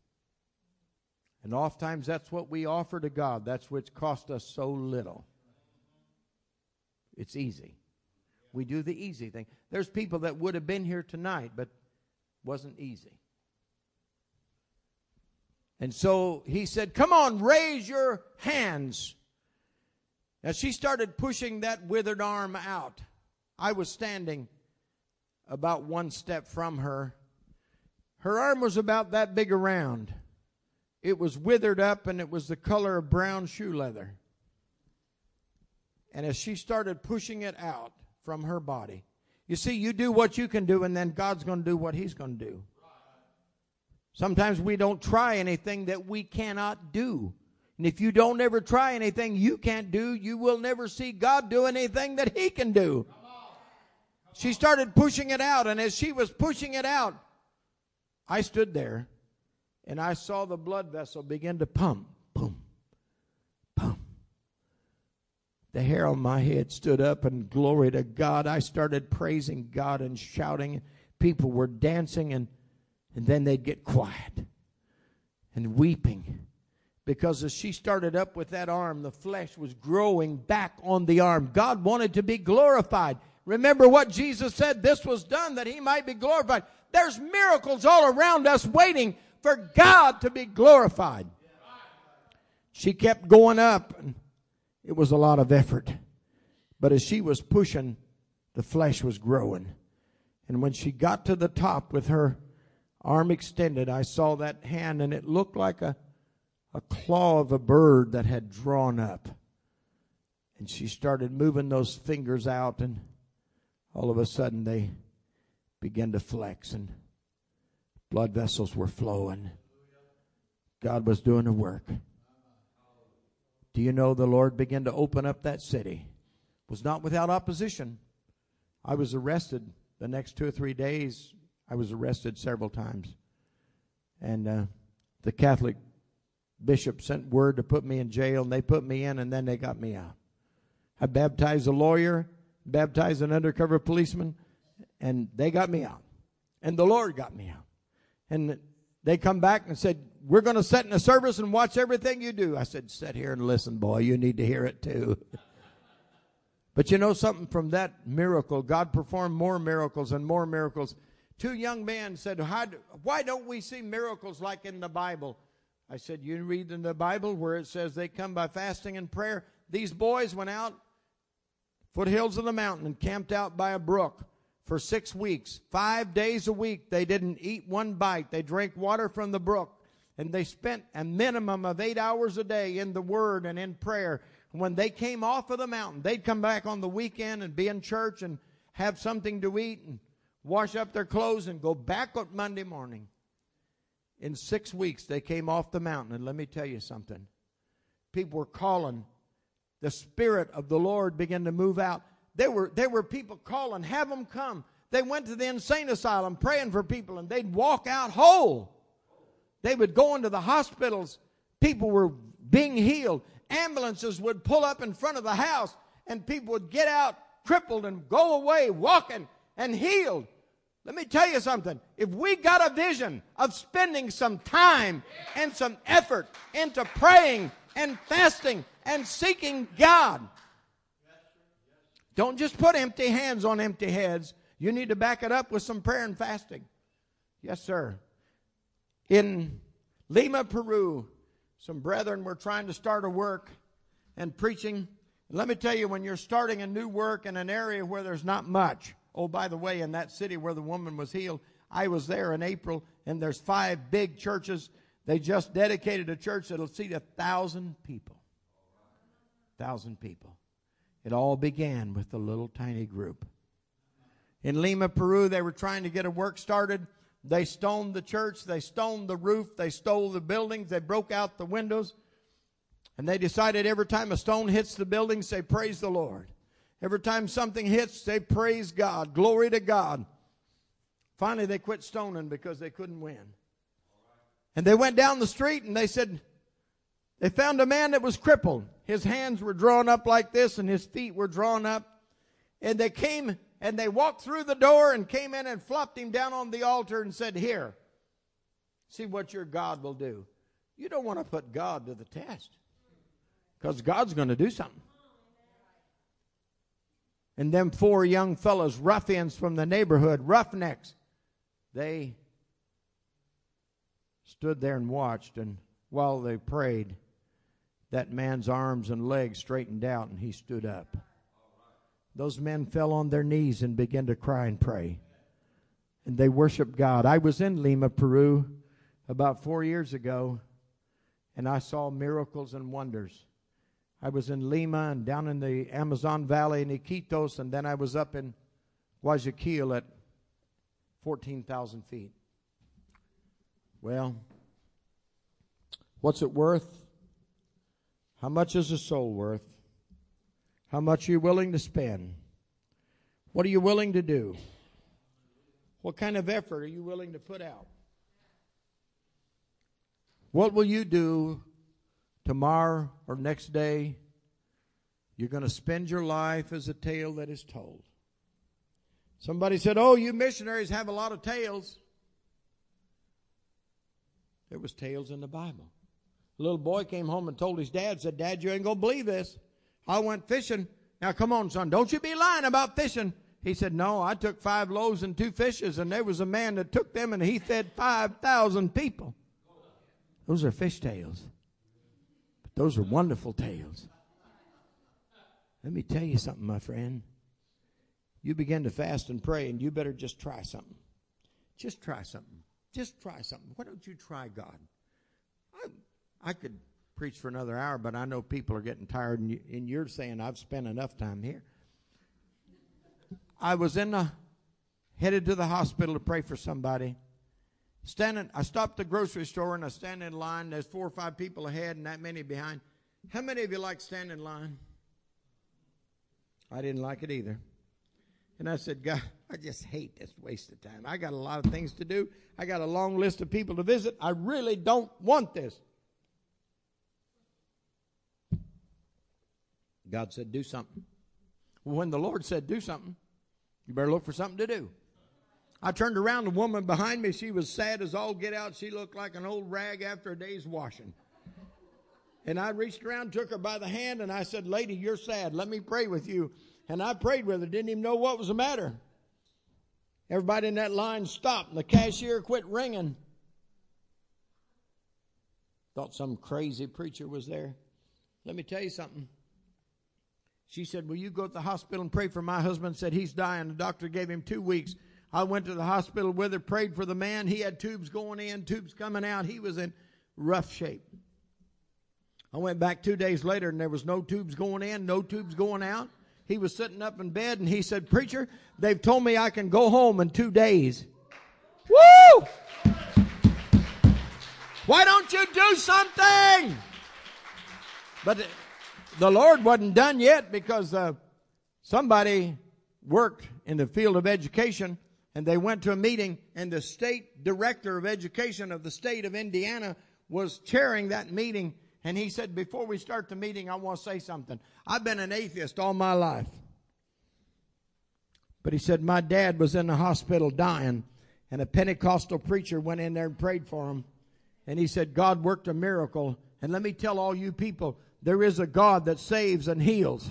And oftentimes that's what we offer to God. That's which cost us so little. It's easy. We do the easy thing. There's people that would have been here tonight, but wasn't easy. And so he said, Come on, raise your hands. As she started pushing that withered arm out, I was standing about one step from her. Her arm was about that big around. It was withered up and it was the color of brown shoe leather. And as she started pushing it out from her body, you see, you do what you can do, and then God's going to do what He's going to do. Sometimes we don't try anything that we cannot do. And if you don't ever try anything you can't do, you will never see God do anything that He can do. She started pushing it out, and as she was pushing it out, I stood there and I saw the blood vessel begin to pump. Boom, pump. The hair on my head stood up, and glory to God. I started praising God and shouting. People were dancing, and, and then they'd get quiet and weeping because as she started up with that arm, the flesh was growing back on the arm. God wanted to be glorified. Remember what Jesus said this was done that he might be glorified. There's miracles all around us waiting for God to be glorified. She kept going up, and it was a lot of effort. But as she was pushing, the flesh was growing. And when she got to the top with her arm extended, I saw that hand, and it looked like a, a claw of a bird that had drawn up. And she started moving those fingers out, and all of a sudden they began to flex, and blood vessels were flowing. God was doing a work. Do you know the Lord began to open up that city? It was not without opposition. I was arrested the next two or three days. I was arrested several times. And uh, the Catholic bishop sent word to put me in jail, and they put me in, and then they got me out. I baptized a lawyer, baptized an undercover policeman, and they got me out. And the Lord got me out. And they come back and said, We're going to sit in a service and watch everything you do. I said, Sit here and listen, boy. You need to hear it too. but you know something from that miracle? God performed more miracles and more miracles. Two young men said, Why don't we see miracles like in the Bible? I said, You read in the Bible where it says they come by fasting and prayer. These boys went out, foothills of the mountain, and camped out by a brook for six weeks. Five days a week, they didn't eat one bite. They drank water from the brook. And they spent a minimum of eight hours a day in the Word and in prayer. When they came off of the mountain, they'd come back on the weekend and be in church and have something to eat and wash up their clothes and go back on Monday morning. In six weeks, they came off the mountain. And let me tell you something. People were calling. The Spirit of the Lord began to move out. There were, there were people calling, have them come. They went to the insane asylum praying for people and they'd walk out whole. They would go into the hospitals. People were being healed. Ambulances would pull up in front of the house and people would get out crippled and go away walking and healed. Let me tell you something. If we got a vision of spending some time and some effort into praying and fasting and seeking God, don't just put empty hands on empty heads. You need to back it up with some prayer and fasting. Yes, sir. In Lima, Peru, some brethren were trying to start a work and preaching. Let me tell you, when you're starting a new work in an area where there's not much, oh, by the way, in that city where the woman was healed, I was there in April, and there's five big churches. They just dedicated a church that'll seat a thousand people. Thousand people. It all began with a little tiny group. In Lima, Peru, they were trying to get a work started. They stoned the church, they stoned the roof, they stole the buildings, they broke out the windows. And they decided every time a stone hits the building, say, Praise the Lord. Every time something hits, they Praise God. Glory to God. Finally, they quit stoning because they couldn't win. And they went down the street and they said, they found a man that was crippled. His hands were drawn up like this and his feet were drawn up. And they came and they walked through the door and came in and flopped him down on the altar and said, Here, see what your God will do. You don't want to put God to the test because God's going to do something. And them four young fellows, ruffians from the neighborhood, roughnecks, they stood there and watched, and while they prayed, that man's arms and legs straightened out and he stood up. Those men fell on their knees and began to cry and pray. And they worshiped God. I was in Lima, Peru about four years ago, and I saw miracles and wonders. I was in Lima and down in the Amazon Valley in Iquitos, and then I was up in Guayaquil at 14,000 feet. Well, what's it worth? How much is a soul worth? How much are you willing to spend? What are you willing to do? What kind of effort are you willing to put out? What will you do tomorrow or next day? You're going to spend your life as a tale that is told. Somebody said, Oh, you missionaries have a lot of tales. There was tales in the Bible. A little boy came home and told his dad, said, Dad, you ain't gonna believe this. I went fishing. Now come on, son, don't you be lying about fishing. He said, No, I took five loaves and two fishes, and there was a man that took them and he fed five thousand people. Those are fish tales. Those are wonderful tales. Let me tell you something, my friend. You begin to fast and pray, and you better just try something. Just try something. Just try something. Why don't you try God? I, I could preach for another hour, but I know people are getting tired, and, you, and you're saying I've spent enough time here. I was in the headed to the hospital to pray for somebody. Standing, I stopped the grocery store and I stand in line. There's four or five people ahead and that many behind. How many of you like standing in line? I didn't like it either. And I said, God, I just hate this waste of time. I got a lot of things to do. I got a long list of people to visit. I really don't want this. God said, do something. When the Lord said, do something, you better look for something to do. I turned around, the woman behind me, she was sad as all get out. She looked like an old rag after a day's washing. And I reached around, took her by the hand, and I said, Lady, you're sad. Let me pray with you. And I prayed with her, didn't even know what was the matter. Everybody in that line stopped, and the cashier quit ringing. Thought some crazy preacher was there. Let me tell you something. She said, Will you go to the hospital and pray for my husband? Said he's dying. The doctor gave him two weeks. I went to the hospital with her, prayed for the man. He had tubes going in, tubes coming out. He was in rough shape. I went back two days later and there was no tubes going in, no tubes going out. He was sitting up in bed and he said, Preacher, they've told me I can go home in two days. Woo! Why don't you do something? But the Lord wasn't done yet because uh, somebody worked in the field of education and they went to a meeting and the state director of education of the state of Indiana was chairing that meeting and he said, before we start the meeting, I want to say something. I've been an atheist all my life. But he said, my dad was in the hospital dying and a Pentecostal preacher went in there and prayed for him. And he said, God worked a miracle. And let me tell all you people, there is a God that saves and heals.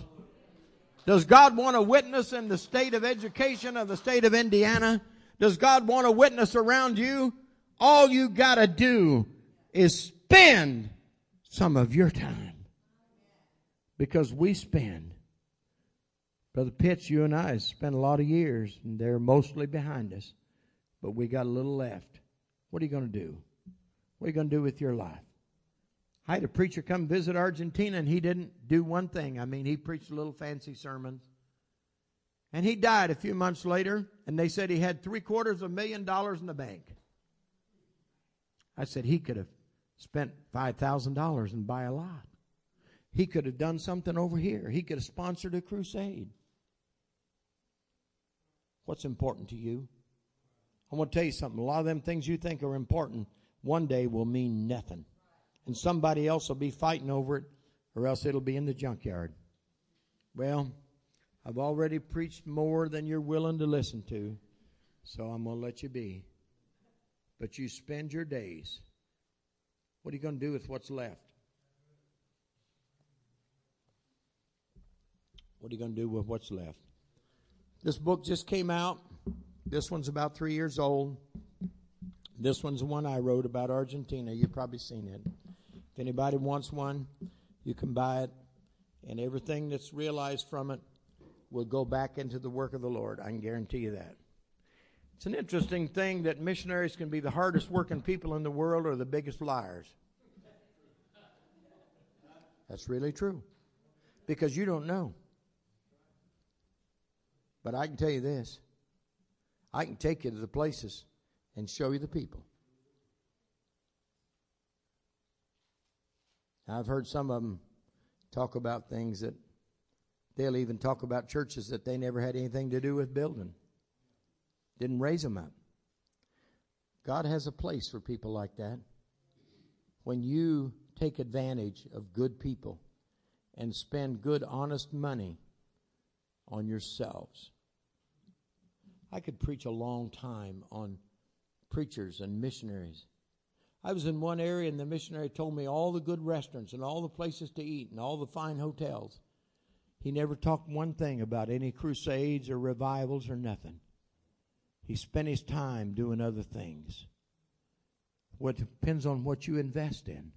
Does God want a witness in the state of education of the state of Indiana? Does God want a witness around you? All you gotta do is spend some of your time. Because we spend. Brother Pitts, you and I spent a lot of years, and they're mostly behind us. But we got a little left. What are you going to do? What are you going to do with your life? I had a preacher come visit Argentina and he didn't do one thing. I mean, he preached a little fancy sermons. And he died a few months later and they said he had three quarters of a million dollars in the bank. I said he could have spent $5,000 and buy a lot. He could have done something over here. He could have sponsored a crusade. What's important to you? I want to tell you something. A lot of them things you think are important one day will mean nothing and somebody else will be fighting over it, or else it'll be in the junkyard. Well, I've already preached more than you're willing to listen to, so I'm going to let you be. But you spend your days. What are you going to do with what's left? What are you going to do with what's left? This book just came out. This one's about three years old. This one's the one I wrote about Argentina. You've probably seen it. Anybody wants one, you can buy it. And everything that's realized from it will go back into the work of the Lord. I can guarantee you that. It's an interesting thing that missionaries can be the hardest working people in the world or the biggest liars. That's really true. Because you don't know. But I can tell you this I can take you to the places and show you the people. I've heard some of them talk about things that they'll even talk about churches that they never had anything to do with building, didn't raise them up. God has a place for people like that. When you take advantage of good people and spend good, honest money on yourselves. I could preach a long time on preachers and missionaries. I was in one area and the missionary told me all the good restaurants and all the places to eat and all the fine hotels. He never talked one thing about any crusades or revivals or nothing. He spent his time doing other things. What depends on what you invest in.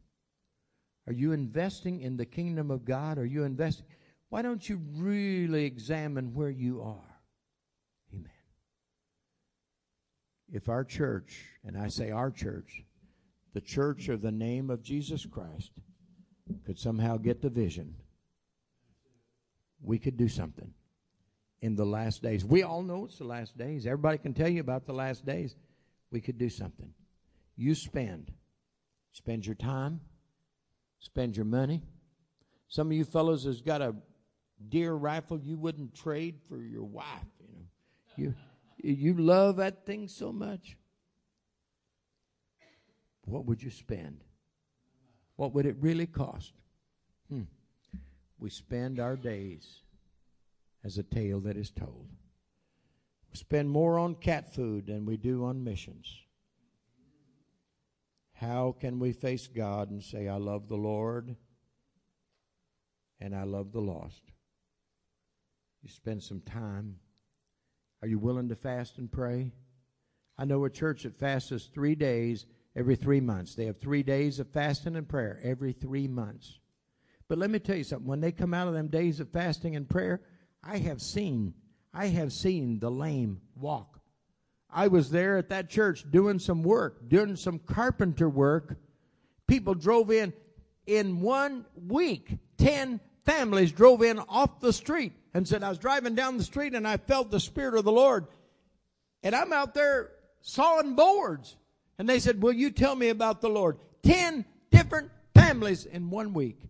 Are you investing in the kingdom of God? Are you investing? Why don't you really examine where you are? Amen. If our church, and I say our church, the church of the name of Jesus Christ, could somehow get the vision, we could do something in the last days. We all know it's the last days. Everybody can tell you about the last days. We could do something. You spend. Spend your time spend your money. Some of you fellows has got a deer rifle you wouldn't trade for your wife. You know, you you love that thing so much. What would you spend? What would it really cost? Hmm. We spend our days as a tale that is told. We spend more on cat food than we do on missions. How can we face God and say, I love the Lord and I love the lost? You spend some time. Are you willing to fast and pray? I know a church that fasts three days every three months. They have three days of fasting and prayer every three months. But let me tell you something. When they come out of them days of fasting and prayer, I have seen, I have seen the lame walk. I was there at that church doing some work, doing some carpenter work. People drove in. In one week, 10 families drove in off the street and said, I was driving down the street and I felt the Spirit of the Lord. And I'm out there sawing boards. And they said, Will you tell me about the Lord? 10 different families in one week.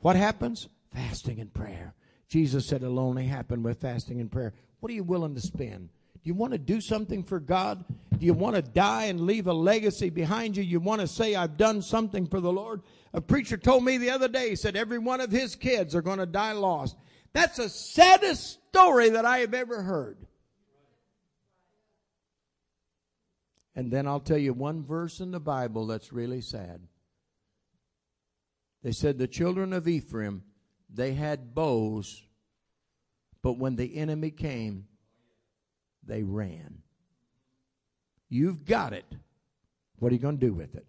What happens? Fasting and prayer. Jesus said it'll only happen with fasting and prayer. What are you willing to spend? Do you want to do something for God? Do you want to die and leave a legacy behind you? You want to say, I've done something for the Lord? A preacher told me the other day, he said, every one of his kids are going to die lost. That's the saddest story that I have ever heard. And then I'll tell you one verse in the Bible that's really sad. They said the children of Ephraim, they had bows, but when the enemy came, they ran. You've got it. What are you going to do with it?